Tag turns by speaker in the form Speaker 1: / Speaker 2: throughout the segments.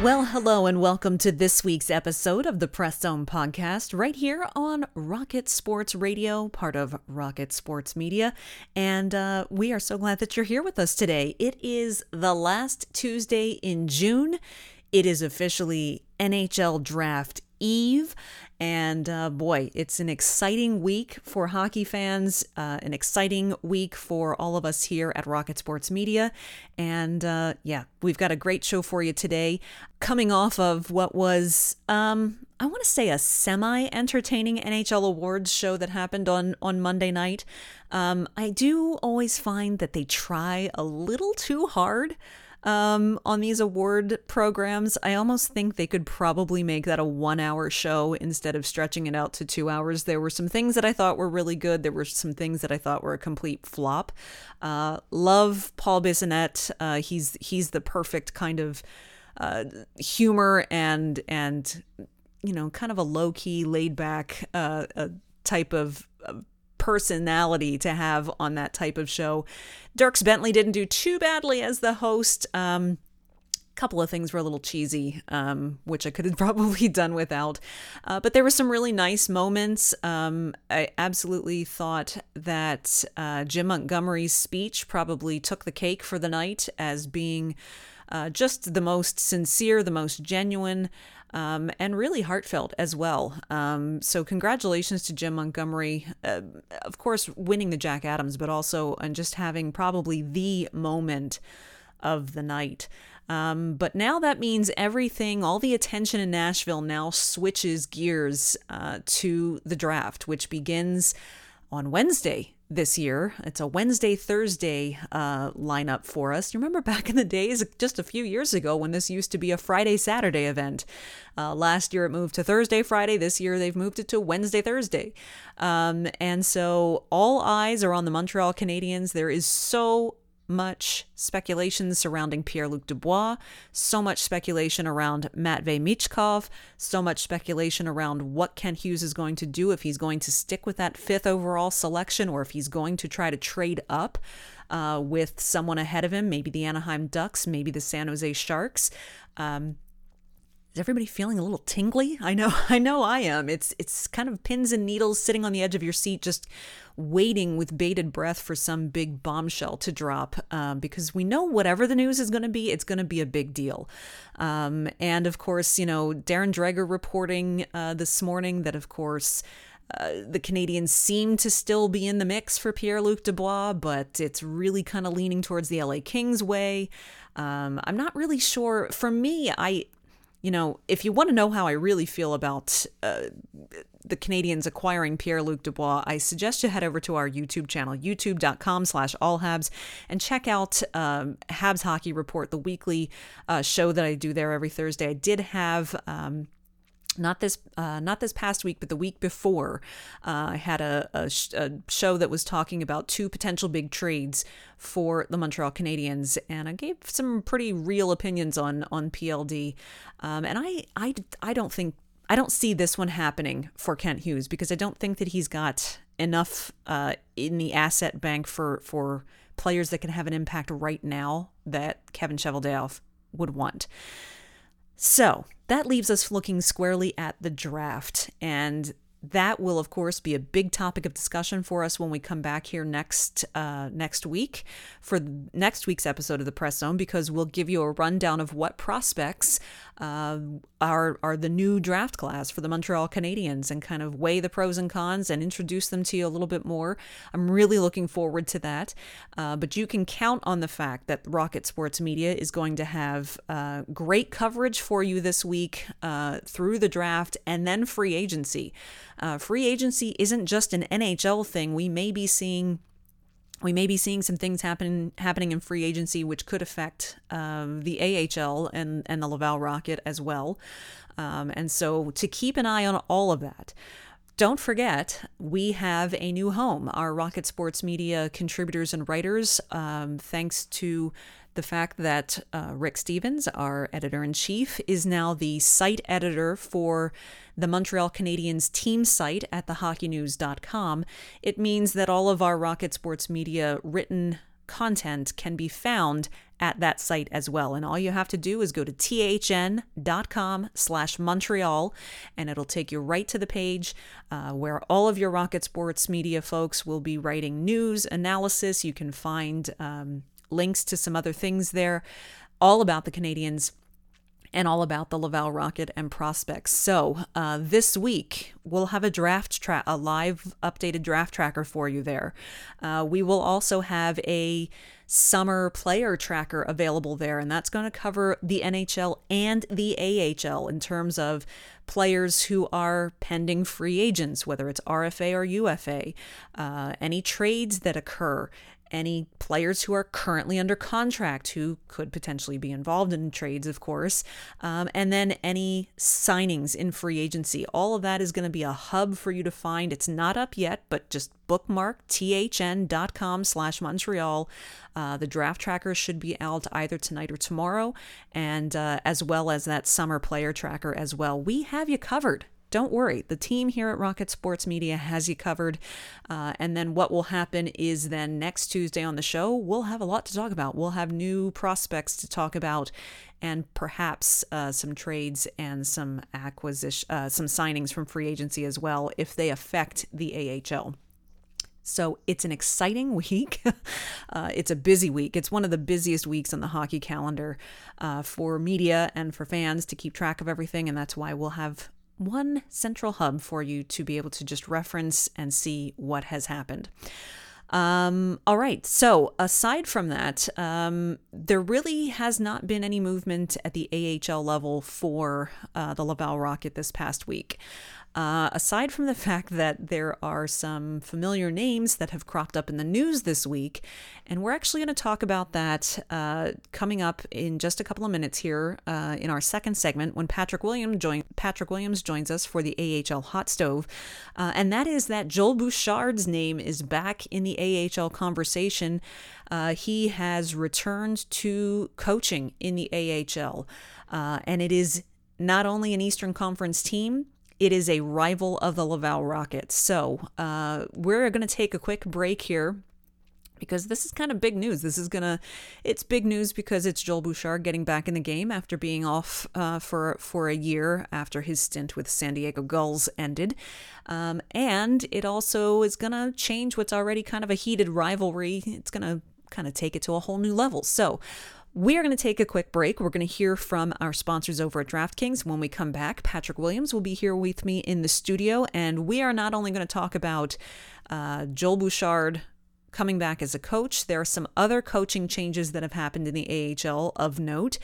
Speaker 1: Well, hello, and welcome to this week's episode of the Press Zone podcast, right here on Rocket Sports Radio, part of Rocket Sports Media. And uh, we are so glad that you're here with us today. It is the last Tuesday in June. It is officially NHL Draft Eve. And uh, boy, it's an exciting week for hockey fans, uh, an exciting week for all of us here at Rocket Sports Media. And uh, yeah, we've got a great show for you today. Coming off of what was, um, I want to say, a semi entertaining NHL Awards show that happened on, on Monday night. Um, I do always find that they try a little too hard um, on these award programs. I almost think they could probably make that a one hour show instead of stretching it out to two hours. There were some things that I thought were really good. There were some things that I thought were a complete flop. Uh, love Paul Bissonnette. Uh, he's he's the perfect kind of uh, humor and and you know kind of a low key, laid back uh, type of personality to have on that type of show. Dierks Bentley didn't do too badly as the host. Um, a couple of things were a little cheesy, um, which I could have probably done without. Uh, but there were some really nice moments. Um, I absolutely thought that uh, Jim Montgomery's speech probably took the cake for the night as being uh, just the most sincere, the most genuine um, and really heartfelt as well. Um, so, congratulations to Jim Montgomery, uh, of course, winning the Jack Adams, but also and just having probably the moment of the night. Um, but now that means everything, all the attention in Nashville now switches gears uh, to the draft, which begins on Wednesday this year. It's a Wednesday Thursday uh, lineup for us. You remember back in the days, just a few years ago, when this used to be a Friday Saturday event. Uh, last year it moved to Thursday Friday. This year they've moved it to Wednesday Thursday. Um, and so all eyes are on the Montreal Canadiens. There is so much speculation surrounding Pierre Luc Dubois, so much speculation around Matvey Michkov, so much speculation around what Kent Hughes is going to do if he's going to stick with that fifth overall selection or if he's going to try to trade up. Uh, with someone ahead of him, maybe the Anaheim Ducks, maybe the San Jose Sharks. Um, is everybody feeling a little tingly? I know, I know I am. It's it's kind of pins and needles sitting on the edge of your seat, just waiting with bated breath for some big bombshell to drop, um, because we know whatever the news is going to be, it's going to be a big deal. Um, and of course, you know, Darren Dreger reporting uh, this morning that, of course. Uh, the Canadiens seem to still be in the mix for Pierre Luc Dubois, but it's really kind of leaning towards the LA Kings way. Um, I'm not really sure. For me, I you know, if you want to know how I really feel about uh, the Canadiens acquiring Pierre-Luc Dubois, I suggest you head over to our YouTube channel, youtube.com slash allhabs, and check out um, Habs Hockey Report, the weekly uh, show that I do there every Thursday. I did have... Um, not this uh, not this past week, but the week before, uh, I had a, a, sh- a, show that was talking about two potential big trades for the Montreal Canadiens, and I gave some pretty real opinions on on PLD, um, and I, I I don't think I don't see this one happening for Kent Hughes because I don't think that he's got enough uh, in the asset bank for for players that can have an impact right now that Kevin Cheveldayoff would want. So that leaves us looking squarely at the draft. And that will of course be a big topic of discussion for us when we come back here next uh, next week for next week's episode of the press zone because we'll give you a rundown of what prospects uh, are are the new draft class for the Montreal Canadiens and kind of weigh the pros and cons and introduce them to you a little bit more. I'm really looking forward to that. Uh, but you can count on the fact that Rocket Sports Media is going to have uh, great coverage for you this week uh, through the draft and then free agency. Uh, free agency isn't just an NHL thing. We may be seeing we may be seeing some things happen happening in free agency which could affect um, the AHL and and the Laval Rocket as well. Um, and so to keep an eye on all of that. Don't forget, we have a new home. Our Rocket Sports Media contributors and writers, um, thanks to the fact that uh, Rick Stevens, our editor in chief, is now the site editor for the Montreal Canadiens team site at thehockeynews.com. It means that all of our Rocket Sports Media written content can be found at that site as well. And all you have to do is go to thn.com slash Montreal, and it'll take you right to the page uh, where all of your Rocket Sports media folks will be writing news, analysis. You can find um, links to some other things there, all about the Canadiens and all about the Laval Rocket and prospects. So uh, this week we'll have a draft track, a live updated draft tracker for you there. Uh, we will also have a summer player tracker available there, and that's going to cover the NHL and the AHL in terms of players who are pending free agents, whether it's RFA or UFA, uh, any trades that occur, any players who are currently under contract who could potentially be involved in trades, of course, um, and then any signings in free agency. All of that is going to be a hub for you to find. It's not up yet, but just bookmark thn.com slash Montreal. Uh, the draft tracker should be out either tonight or tomorrow, and uh, as well as that summer player tracker as well. We have you covered. Don't worry, the team here at Rocket Sports Media has you covered. Uh, and then what will happen is then next Tuesday on the show, we'll have a lot to talk about. We'll have new prospects to talk about and perhaps uh, some trades and some acquisition, uh, some signings from free agency as well if they affect the AHL. So it's an exciting week. uh, it's a busy week. It's one of the busiest weeks on the hockey calendar uh, for media and for fans to keep track of everything. And that's why we'll have one central hub for you to be able to just reference and see what has happened. Um, all right. So, aside from that, um, there really has not been any movement at the AHL level for uh, the Laval Rocket this past week. Uh, aside from the fact that there are some familiar names that have cropped up in the news this week, and we're actually going to talk about that uh, coming up in just a couple of minutes here uh, in our second segment when Patrick Williams join Patrick Williams joins us for the AHL Hot Stove, uh, and that is that Joel Bouchard's name is back in the AHL conversation. Uh, he has returned to coaching in the AHL, uh, and it is not only an Eastern Conference team, it is a rival of the Laval Rockets. So uh, we're going to take a quick break here because this is kind of big news. This is gonna, it's big news because it's Joel Bouchard getting back in the game after being off uh, for for a year after his stint with San Diego Gulls ended, um, and it also is gonna change what's already kind of a heated rivalry. It's gonna kind of take it to a whole new level. So. We're going to take a quick break. We're going to hear from our sponsors over at DraftKings. When we come back, Patrick Williams will be here with me in the studio, and we are not only going to talk about uh, Joel Bouchard coming back as a coach. There are some other coaching changes that have happened in the AHL of note.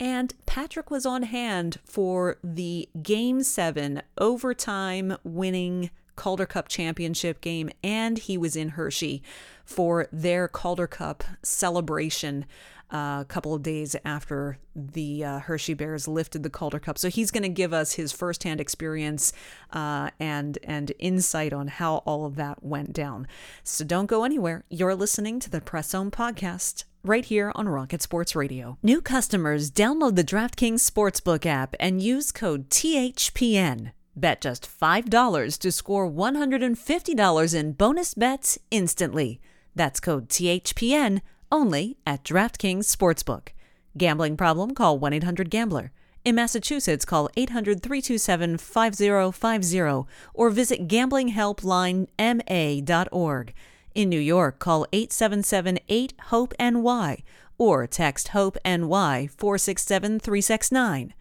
Speaker 1: And Patrick was on hand for the Game 7 overtime winning Calder Cup championship game, and he was in Hershey for their Calder Cup celebration a couple of days after the uh, Hershey Bears lifted the Calder Cup. So he's going to give us his firsthand experience uh, and and insight on how all of that went down. So don't go anywhere. You're listening to the Press Zone podcast right here on Rocket Sports Radio. New customers download the DraftKings Sportsbook app and use code THPN. Bet just $5 to score $150 in bonus bets instantly. That's code THPN only at DraftKings Sportsbook. Gambling problem? Call 1 800 Gambler. In Massachusetts, call 800 327 5050 or visit gamblinghelplinema.org. In New York, call 877 8 HOPE NY or text HOPE NY 467 369.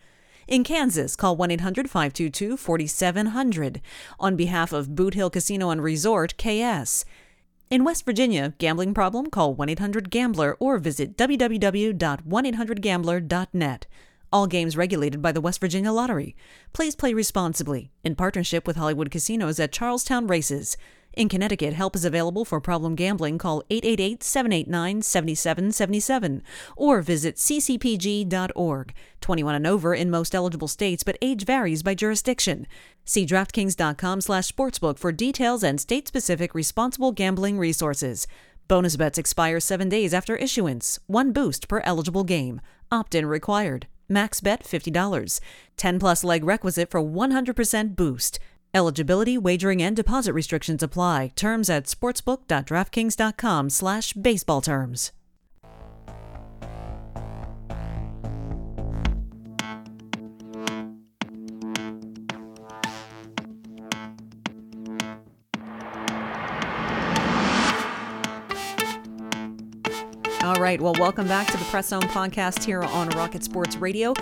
Speaker 1: In Kansas, call 1 800 522 4700 on behalf of Boot Hill Casino and Resort, KS. In West Virginia, gambling problem? Call 1 800 Gambler or visit www.1800Gambler.net. All games regulated by the West Virginia Lottery. Please play responsibly in partnership with Hollywood Casinos at Charlestown Races. In Connecticut, help is available for problem gambling. Call 888 789 7777 or visit ccpg.org. 21 and over in most eligible states, but age varies by jurisdiction. See DraftKings.com slash sportsbook for details and state specific responsible gambling resources. Bonus bets expire seven days after issuance. One boost per eligible game. Opt in required. Max bet $50. 10 plus leg requisite for 100% boost. Eligibility, wagering, and deposit restrictions apply. Terms at sportsbook.draftkings.com slash baseball terms. All right. Well, welcome back to the Press Zone podcast here on Rocket Sports Radio.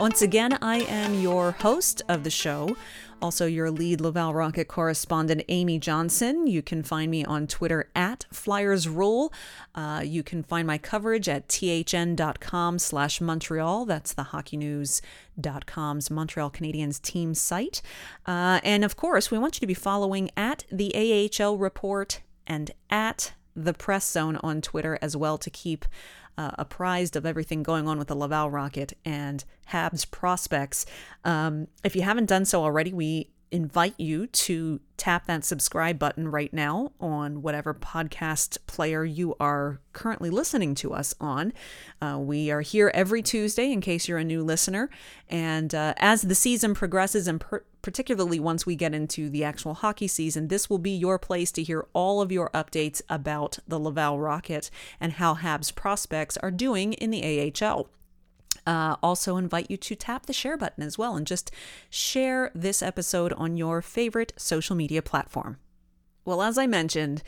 Speaker 1: Once again, I am your host of the show, also your lead Laval Rocket correspondent, Amy Johnson. You can find me on Twitter at Flyers Rule. Uh, you can find my coverage at thn.com slash Montreal. That's the hockey hockeynews.com's Montreal Canadiens team site. Uh, and of course, we want you to be following at the AHL Report and at the press zone on Twitter as well to keep uh, apprised of everything going on with the Laval Rocket and Habs prospects. Um, if you haven't done so already, we invite you to tap that subscribe button right now on whatever podcast player you are currently listening to us on. Uh, we are here every Tuesday in case you're a new listener. And uh, as the season progresses, and per- particularly once we get into the actual hockey season, this will be your place to hear all of your updates about the Laval Rocket and how Habs prospects are doing in the AHL. Uh, also, invite you to tap the share button as well and just share this episode on your favorite social media platform. Well, as I mentioned,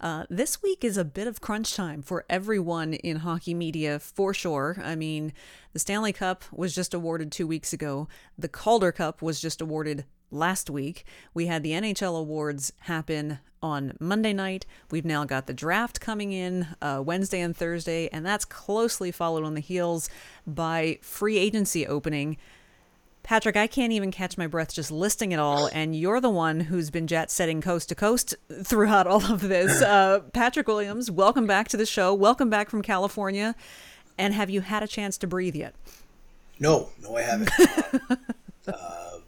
Speaker 1: uh, this week is a bit of crunch time for everyone in hockey media for sure. I mean, the Stanley Cup was just awarded two weeks ago, the Calder Cup was just awarded last week. We had the NHL awards happen on Monday night. We've now got the draft coming in uh, Wednesday and Thursday, and that's closely followed on the heels by free agency opening. Patrick, I can't even catch my breath just listing it all, and you're the one who's been jet setting coast to coast throughout all of this. Uh, Patrick Williams, welcome back to the show. Welcome back from California. And have you had a chance to breathe yet?
Speaker 2: No, no, I haven't. uh,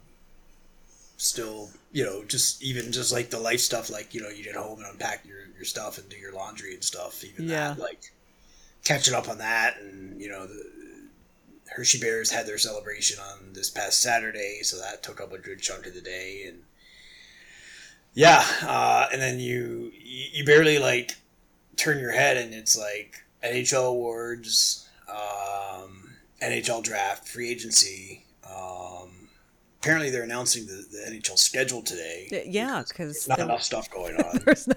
Speaker 2: still, you know, just even just like the life stuff, like you know, you get home and unpack your your stuff and do your laundry and stuff. Even
Speaker 1: Yeah.
Speaker 2: that, like catching up on that, and you know, the Hershey Bears had their celebration on this past Saturday, so that took up a good chunk of the day, and yeah, uh, and then you you barely like turn your head, and it's like NHL awards, um, NHL draft, free agency. Um, apparently, they're announcing the, the NHL schedule today.
Speaker 1: Yeah, because
Speaker 2: Not enough stuff going on.
Speaker 1: There's no,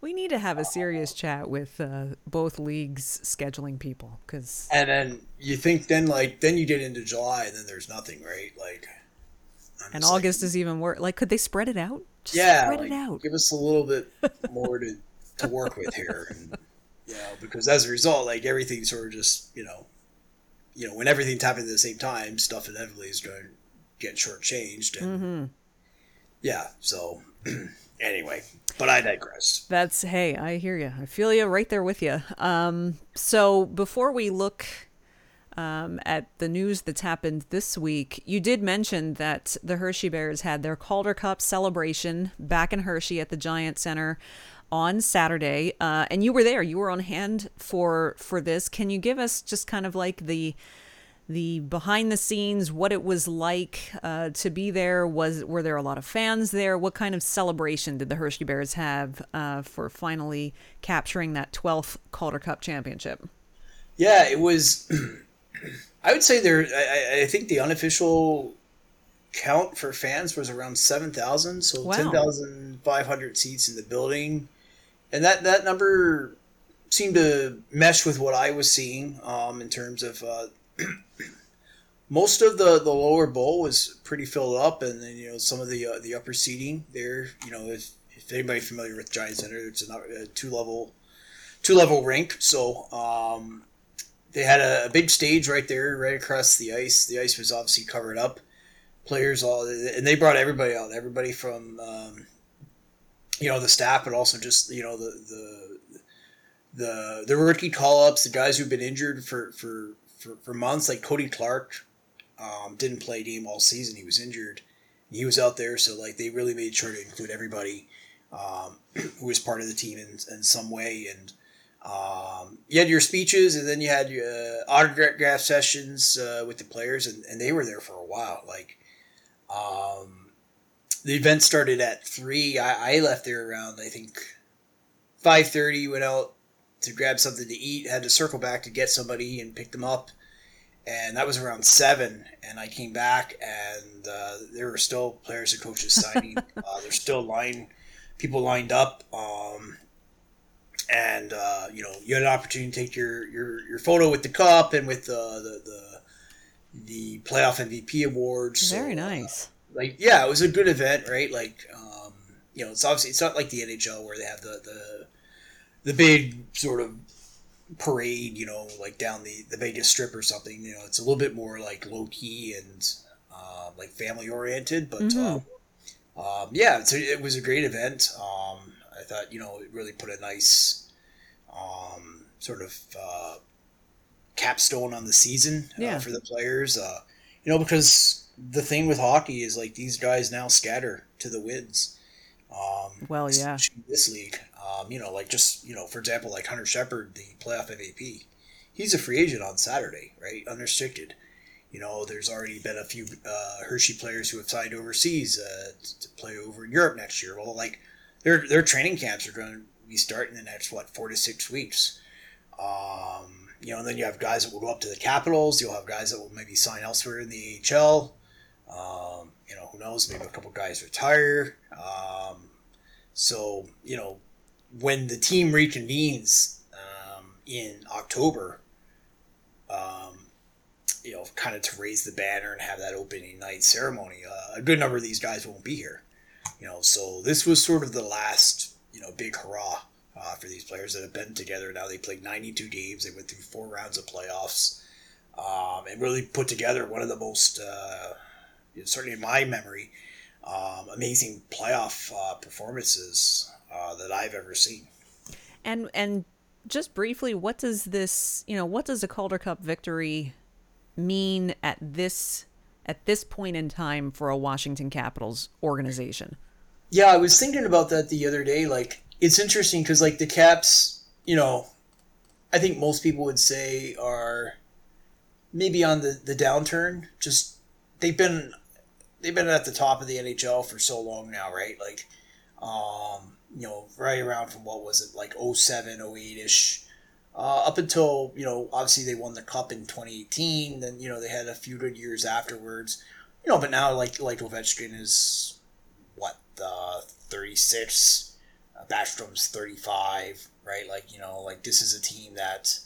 Speaker 1: we need to have a serious chat with uh, both leagues scheduling people because
Speaker 2: and then you think then like then you get into July and then there's nothing, right? Like I'm
Speaker 1: and
Speaker 2: just like,
Speaker 1: August is even worse. Like, could they spread it out? Just
Speaker 2: yeah,
Speaker 1: spread
Speaker 2: like,
Speaker 1: it out.
Speaker 2: give us a little bit more to to work with here. And, you know, because as a result, like everything sort of just you know, you know, when everything's happening at the same time, stuff inevitably is going to get shortchanged. And
Speaker 1: Mm-hmm.
Speaker 2: Yeah, so anyway, but I digress.
Speaker 1: That's hey, I hear you. I feel you right there with you. Um, so before we look um, at the news that's happened this week, you did mention that the Hershey Bears had their Calder Cup celebration back in Hershey at the Giant Center on Saturday, uh, and you were there. You were on hand for for this. Can you give us just kind of like the the behind the scenes, what it was like uh, to be there. Was were there a lot of fans there? What kind of celebration did the Hershey Bears have uh, for finally capturing that 12th Calder Cup championship?
Speaker 2: Yeah, it was. I would say there. I, I think the unofficial count for fans was around seven thousand, so
Speaker 1: Wow.
Speaker 2: ten thousand five hundred seats in the building, and that that number seemed to mesh with what I was seeing um, in terms of. Uh, most of the, the lower bowl was pretty filled up, and then you know some of the uh, the upper seating there. You know, if, if anybody familiar with Giant Center, it's a, two level two level rink. So um, they had a, a big stage right there, right across the ice. The ice was obviously covered up. Players all, and they brought everybody out. Everybody from um, you know the staff, but also just you know the the the the rookie call ups, the guys who've been injured for for for, for months, like Kody Clark. Um, didn't play a game all season. He was injured. He was out there, so like they really made sure to include everybody um, who was part of the team in, in some way. And um, you had your speeches, and then you had your uh, autograph sessions uh, with the players, and, and they were there for a while. Like um, the event started at three. I, I left there around I think five thirty. Went out to grab something to eat. Had to circle back to get somebody and pick them up and that was around seven. And I came back, and uh, there were still players and coaches signing. uh, there's still line people lined up, um, and uh, you know you had an opportunity to take your your, your photo with the cup and with the the the, the playoff MVP awards.
Speaker 1: Very
Speaker 2: So, uh,
Speaker 1: nice.
Speaker 2: like yeah, it was a good event, right? Like um, you know, it's obviously it's not like the NHL where they have the the the big sort of parade, you know, like down the the Vegas Strip or something. You know, it's a little bit more like low key and um, like family oriented, but
Speaker 1: Mhm.
Speaker 2: um, um, yeah, it's a, it was a great event. Um, I thought you know it really put a nice um, sort of uh, capstone on the season uh,
Speaker 1: Yeah.
Speaker 2: for the players. Uh, you know, because the thing with hockey is like these guys now scatter to the winds. Um,
Speaker 1: Well, yeah.
Speaker 2: this league. Um, you know, like just you know, for example, like Hunter Shepard, the playoff MVP, he's a free agent on Saturday, right? Unrestricted. You know, there's already been a few uh, Hershey players who have signed overseas uh, to play over in Europe next year. Well, like their their training camps are going to be starting in the next what four to six weeks. Um, you know, and then you have guys that will go up to the Capitals. You'll have guys that will maybe sign elsewhere in the AHL. Um, you know, who knows? Maybe a couple guys retire. Um, so you know, when the team reconvenes um, in October, um, you know, kind of to raise the banner and have that opening night ceremony, uh, a good number of these guys won't be here. You know, so this was sort of the last, you know, big hurrah uh, for these players that have been together. Now they played 92 games. They went through four rounds of playoffs um, and really put together one of the most, uh, certainly in my memory, um, amazing playoff uh, performances uh, that I've ever seen.
Speaker 1: And and just briefly, what does this, you know, what does a Calder Cup victory mean at this at this point in time for a Washington Capitals organization?
Speaker 2: Yeah, I was thinking about that the other day. Like, it's interesting because, like, the Caps, you know, I think most people would say are maybe on the, the downturn. Just they've been they've been at the top of the NHL for so long now, right? Like, um, you know, right around from what was it like 07, 08 ish. Uh, up until you know, obviously they won the cup in 2018. Then you know they had a few good years afterwards. You know, but now like like Ovechkin is what uh, 36 uh, Backstrom's 35 right like you know like this is a team that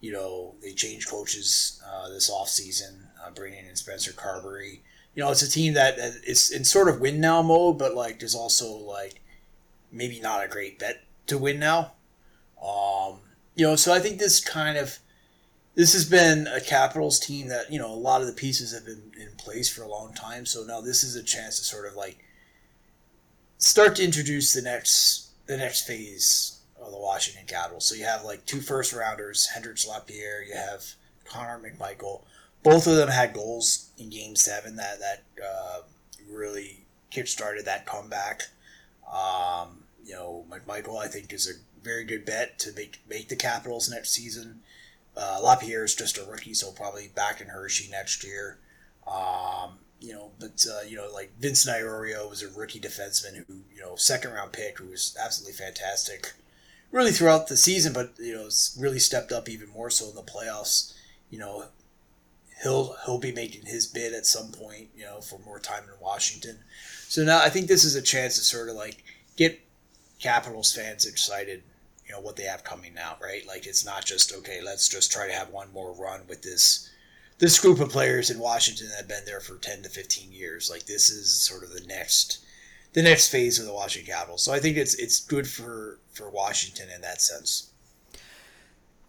Speaker 2: you know they changed coaches uh, this offseason uh, bringing in Spencer Carbery you know it's a team that that is in sort of win now mode but like there's also like maybe not a great bet to win now um you know so I think this kind of this has been a Capitals team that you know a lot of the pieces have been in place for a long time. So now this is a chance to sort of like start to introduce the next the next phase of the Washington Capitals. So you have like two first rounders, Hendrix Lapierre, you have Connor McMichael. Both of them had goals in Game Seven that that uh, really kickstarted that comeback. Um, you know, McMichael I think is a very good bet to make make the Capitals next season. Uh, Lapierre is just a rookie, so probably back in Hershey next year. Um, you know, but uh, you know, like Vincent Iorio was a rookie defenseman who, you know, second round pick who was absolutely fantastic, really throughout the season, but you know, really stepped up even more so in the playoffs. You know, he'll he'll be making his bid at some point, you know, for more time in Washington. So now I think this is a chance to sort of like get Capitals fans excited, you know, what they have coming now, right? Like it's not just okay, let's just try to have one more run with this this group of players in Washington that have been there for 10 to 15 years. Like this is sort of the next the next phase of the Washington Capitals. So I think it's it's good for for Washington in that sense.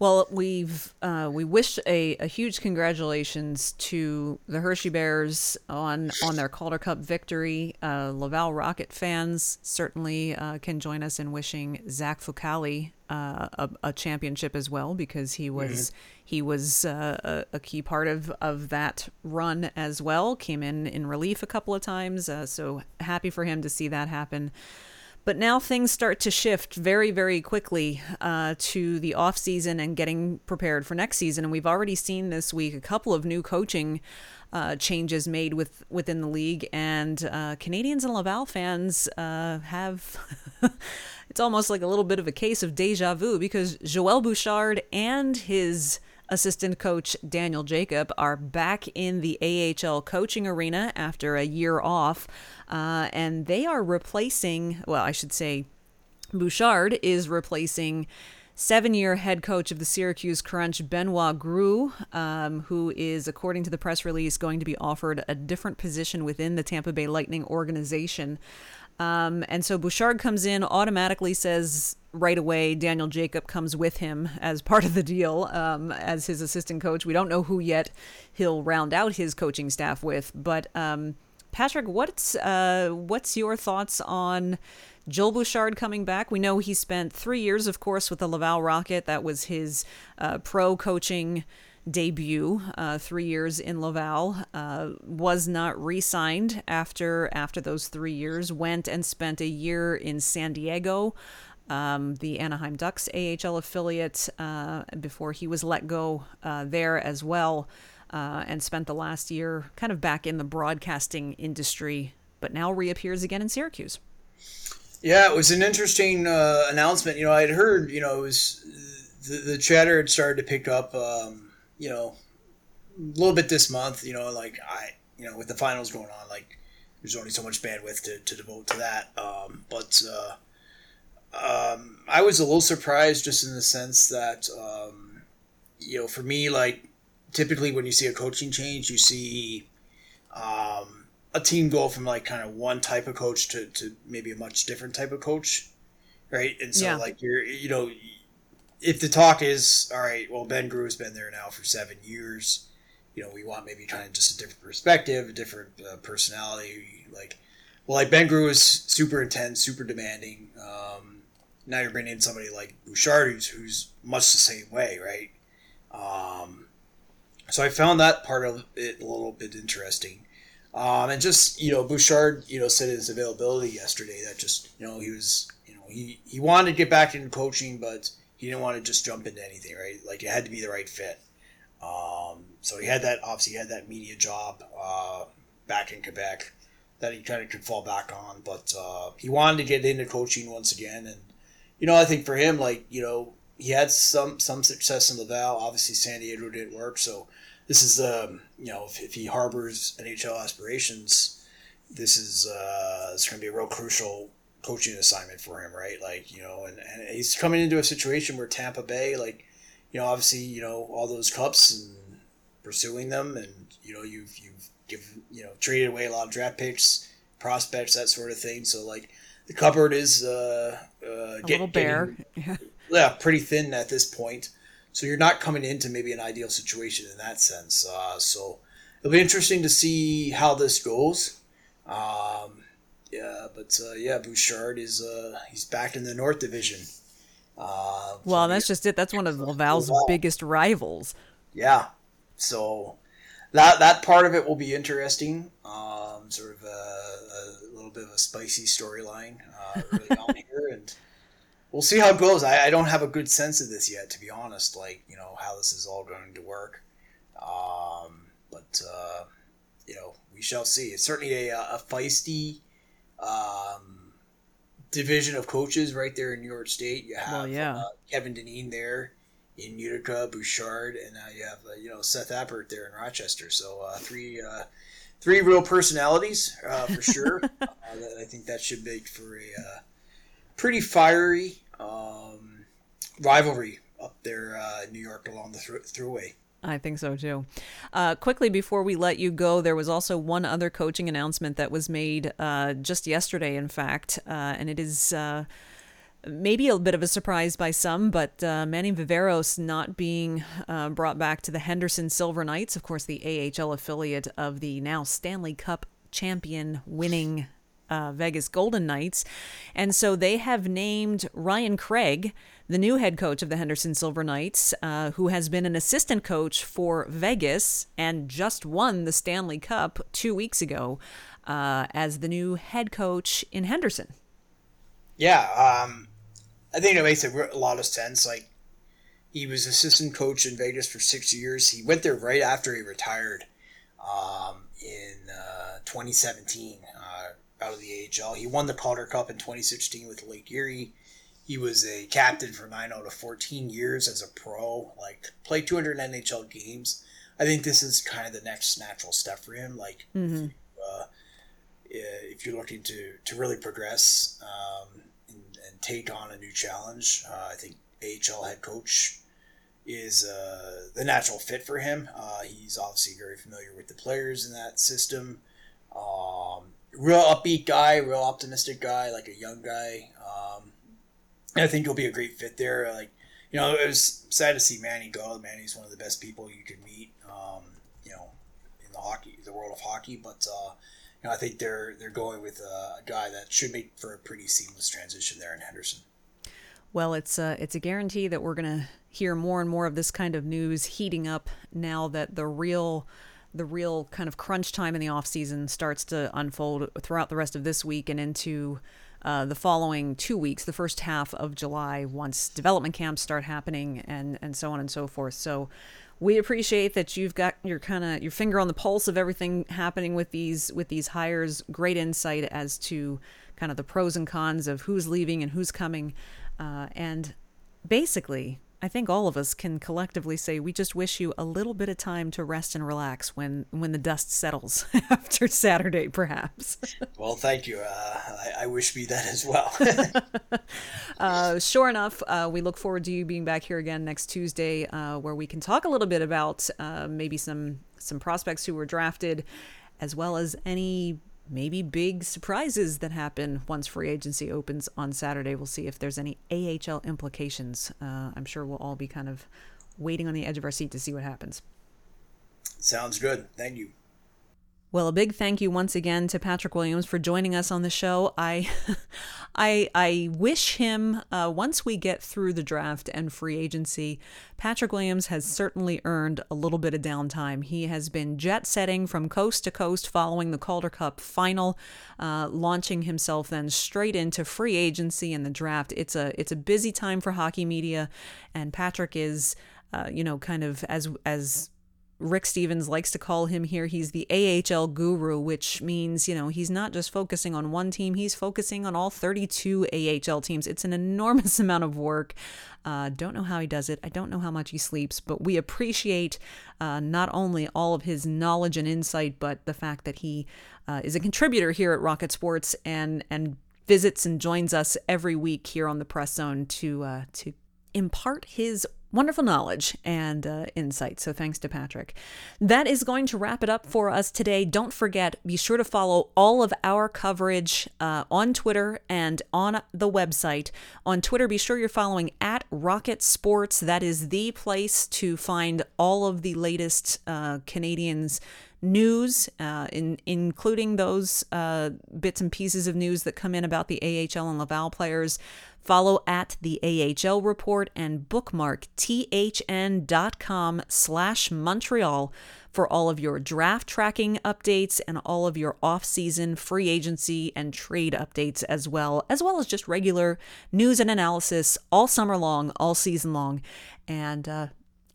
Speaker 1: Well, we've uh, we wish a, a huge congratulations to the Hershey Bears on on their Calder Cup victory. Uh, Laval Rocket fans certainly uh, can join us in wishing Zach Fucale uh, a, a, championship as well because he was mm-hmm. he was uh, a, a, key part of, of that run as well. Came in in relief a couple of times, uh, so happy for him to see that happen. But now things start to shift very, very quickly uh, to the off season and getting prepared for next season. And we've already seen this week a couple of new coaching uh, changes made with within the league, and uh, Canadiens and Laval fans uh, have. it's almost like a little bit of a case of deja vu because Joel Bouchard and his assistant coach Daniel Jacob are back in the AHL coaching arena after a year off, uh, and they are replacing, well, I should say, Bouchard is replacing seven year head coach of the Syracuse Crunch, Benoit Groulx, um, who is, according to the press release, going to be offered a different position within the Tampa Bay Lightning organization. Um, and so Bouchard comes in, automatically says right away Daniel Jacob comes with him as part of the deal um, as his assistant coach. We don't know who yet he'll round out his coaching staff with, but um, Patrick, what's uh, what's your thoughts on Joel Bouchard coming back? We know he spent three years, of course, with the Laval Rocket. That was his uh, pro coaching debut, uh, three years in Laval, uh, was not re-signed after after those three years. Went and spent a year in San Diego, um, the Anaheim Ducks AHL affiliate, uh, before he was let go uh, there as well, uh, and spent the last year kind of back in the broadcasting industry, but now reappears again in Syracuse.
Speaker 2: Yeah, it was an interesting uh, announcement. You know, I had heard, you know, it was the, the chatter had started to pick up. Um, you know, a little bit this month, you know, like I, you know, with the finals going on, like there's only so much bandwidth to, to devote to that. Um, but uh, um, I was a little surprised just in the sense that, um, you know, for me, like typically when you see a coaching change, you see um, a team go from like kind of one type of coach to, to maybe a much different type of coach. Right. And so, yeah. like, you're, you know, if the talk is all right, well, Ben Groulx's been there now for seven years. You know, we want maybe kind of just a different perspective, a different uh, personality. Like, well, like Ben Groulx is super intense, super demanding. Um, now you're bringing in somebody like Bouchard, who's, who's much the same way, right? Um, so I found that part of it a little bit interesting. Um, and just you know, Bouchard, you know, said his availability yesterday that just you know he was you know he he wanted to get back into coaching, but he didn't want to just jump into anything, right? Like it had to be the right fit. Um, so he had that obviously he had that media job uh, back in Quebec that he kind of could fall back on, but uh, he wanted to get into coaching once again, and you know I think for him like you know he had some some success in Laval. Obviously San Diego didn't work, so this is um, you know if, if he harbors NHL aspirations, this is uh, it's going to be a real crucial coaching assignment for him, right? Like, you know, and, and he's coming into a situation where Tampa Bay, like, you know, obviously, you know, all those cups and pursuing them and, you know, you've, you've given, you know, traded away a lot of draft picks, prospects, that sort of thing. So, like, the cupboard is, uh, uh,
Speaker 1: a get, little bare.
Speaker 2: Getting, yeah, pretty thin at this point. So you're not coming into maybe an ideal situation in that sense. Uh, so it'll be interesting to see how this goes. Um, yeah, but uh, yeah, Bouchard is uh, he's back in the North Division.
Speaker 1: Uh, well, that's just it. That's one of Laval's Laval. biggest rivals.
Speaker 2: Yeah, so that that part of it will be interesting. Um, sort of a, a, little bit of a spicy storyline uh, early on here, and we'll see how it goes. I, I, don't have a good sense of this yet, to be honest. Like you know how this is all going to work, um, but uh, you know we shall see. It's certainly a, a feisty division of coaches right there in New York State. You have well, yeah. uh, Kevin Dineen there in Utica, Bouchard, and now you have uh, you know Seth Appert there in Rochester. So uh, three uh, three real personalities uh, for sure. uh, I think that should make for a uh, pretty fiery um, rivalry up there uh, in New York along the th- thruway.
Speaker 1: I think so too. Uh, quickly before we let you go, there was also one other coaching announcement that was made uh, just yesterday, in fact, uh, and it is uh, maybe a bit of a surprise by some, but uh, Manny Viveros not being uh, brought back to the Henderson Silver Knights, of course, the AHL affiliate of the now Stanley Cup champion winning uh, Vegas Golden Knights. And so they have named Ryan Craig, the new head coach of the Henderson Silver Knights, uh, who has been an assistant coach for Vegas and just won the Stanley Cup two weeks ago, uh, as the new head coach in Henderson.
Speaker 2: Yeah, um, I think it makes a lot of sense. Like, he was assistant coach in Vegas for six years. He went there right after he retired um, in uh, 2017 uh, out of the AHL. He won the Calder Cup in 2016 with Lake Erie. He was a captain for nine out of 14 years as a pro, like, played 200 NHL games. I think this is kind of the next natural step for him. Like,
Speaker 1: Mm-hmm.
Speaker 2: uh, if you're looking to, to really progress um, and, and take on a new challenge, uh, I think AHL head coach is uh, the natural fit for him. Uh, he's obviously very familiar with the players in that system. Um, real upbeat guy, real optimistic guy, like a young guy. Um, I think he'll be a great fit there. Like, you know, it was sad to see Manny go. Manny's one of the best people you could meet, um, you know, in the hockey, the world of hockey. But uh, you know, I think they're they're going with a guy that should make for a pretty seamless transition there in Henderson.
Speaker 1: Well, it's a, it's a guarantee that we're going to hear more and more of this kind of news heating up now that the real the real kind of crunch time in the off season starts to unfold throughout the rest of this week and into uh, the following two weeks, the first half of July, once development camps start happening and and so on and so forth. So we appreciate that you've got your kind of your finger on the pulse of everything happening with these with these hires. Great insight as to kind of the pros and cons of who's leaving and who's coming, uh, and basically I think all of us can collectively say we just wish you a little bit of time to rest and relax when when the dust settles after Saturday, perhaps.
Speaker 2: Well, thank you. Uh, I, I, wish me that as well.
Speaker 1: uh, sure enough, uh, we look forward to you being back here again next Tuesday, uh, where we can talk a little bit about uh, maybe some some prospects who were drafted, as well as any maybe big surprises that happen once free agency opens on Saturday. We'll see if there's any AHL implications. Uh, I'm sure we'll all be kind of waiting on the edge of our seat to see what happens.
Speaker 2: Sounds good. Thank you.
Speaker 1: Well, a big thank you once again to Patrick Williams for joining us on the show. I, I, I wish him uh, once we get through the draft and free agency. Patrick Williams has certainly earned a little bit of downtime. He has been jet setting from coast to coast following the Calder Cup final, uh, launching himself then straight into free agency and the draft. It's a it's a busy time for hockey media, and Patrick is, uh, you know, kind of as as Rick Stevens likes to call him here. He's the AHL guru, which means, you know, he's not just focusing on one team, he's focusing on all 32 AHL teams. It's an enormous amount of work. Uh, don't know how he does it. I don't know how much he sleeps, but we appreciate uh, not only all of his knowledge and insight, but the fact that he uh, is a contributor here at Rocket Sports and, and visits and joins us every week here on the Press Zone to, uh, to impart his wonderful knowledge and uh, insight. So thanks to Patrick. That is going to wrap it up for us today. Don't forget, be sure to follow all of our coverage uh, on Twitter and on the website. On Twitter, be sure you're following at Rocket Sports. That is the place to find all of the latest uh, Canadiens news, uh, in, including those uh, bits and pieces of news that come in about the AHL and Laval players. Follow at the AHL report and bookmark thn.com slash Montreal for all of your draft tracking updates and all of your off-season free agency and trade updates as well, as well as just regular news and analysis all summer long, all season long. And uh,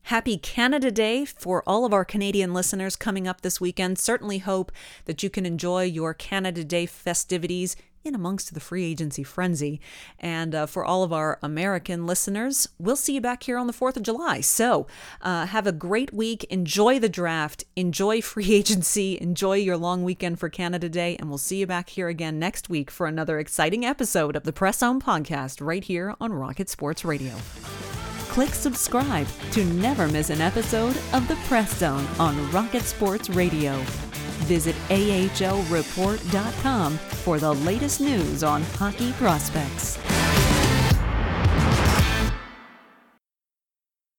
Speaker 1: Happy Canada Day for all of our Canadian listeners coming up this weekend. Certainly hope that you can enjoy your Canada Day festivities in amongst the free agency frenzy. And uh, for all of our American listeners, we'll see you back here on the 4th of July. So uh, have a great week. Enjoy the draft. Enjoy free agency. Enjoy your long weekend for Canada Day. And we'll see you back here again next week for another exciting episode of the Press Zone podcast right here on Rocket Sports Radio. Click subscribe to never miss an episode of the Press Zone on Rocket Sports Radio. Visit AHLReport.com for the latest news on hockey prospects.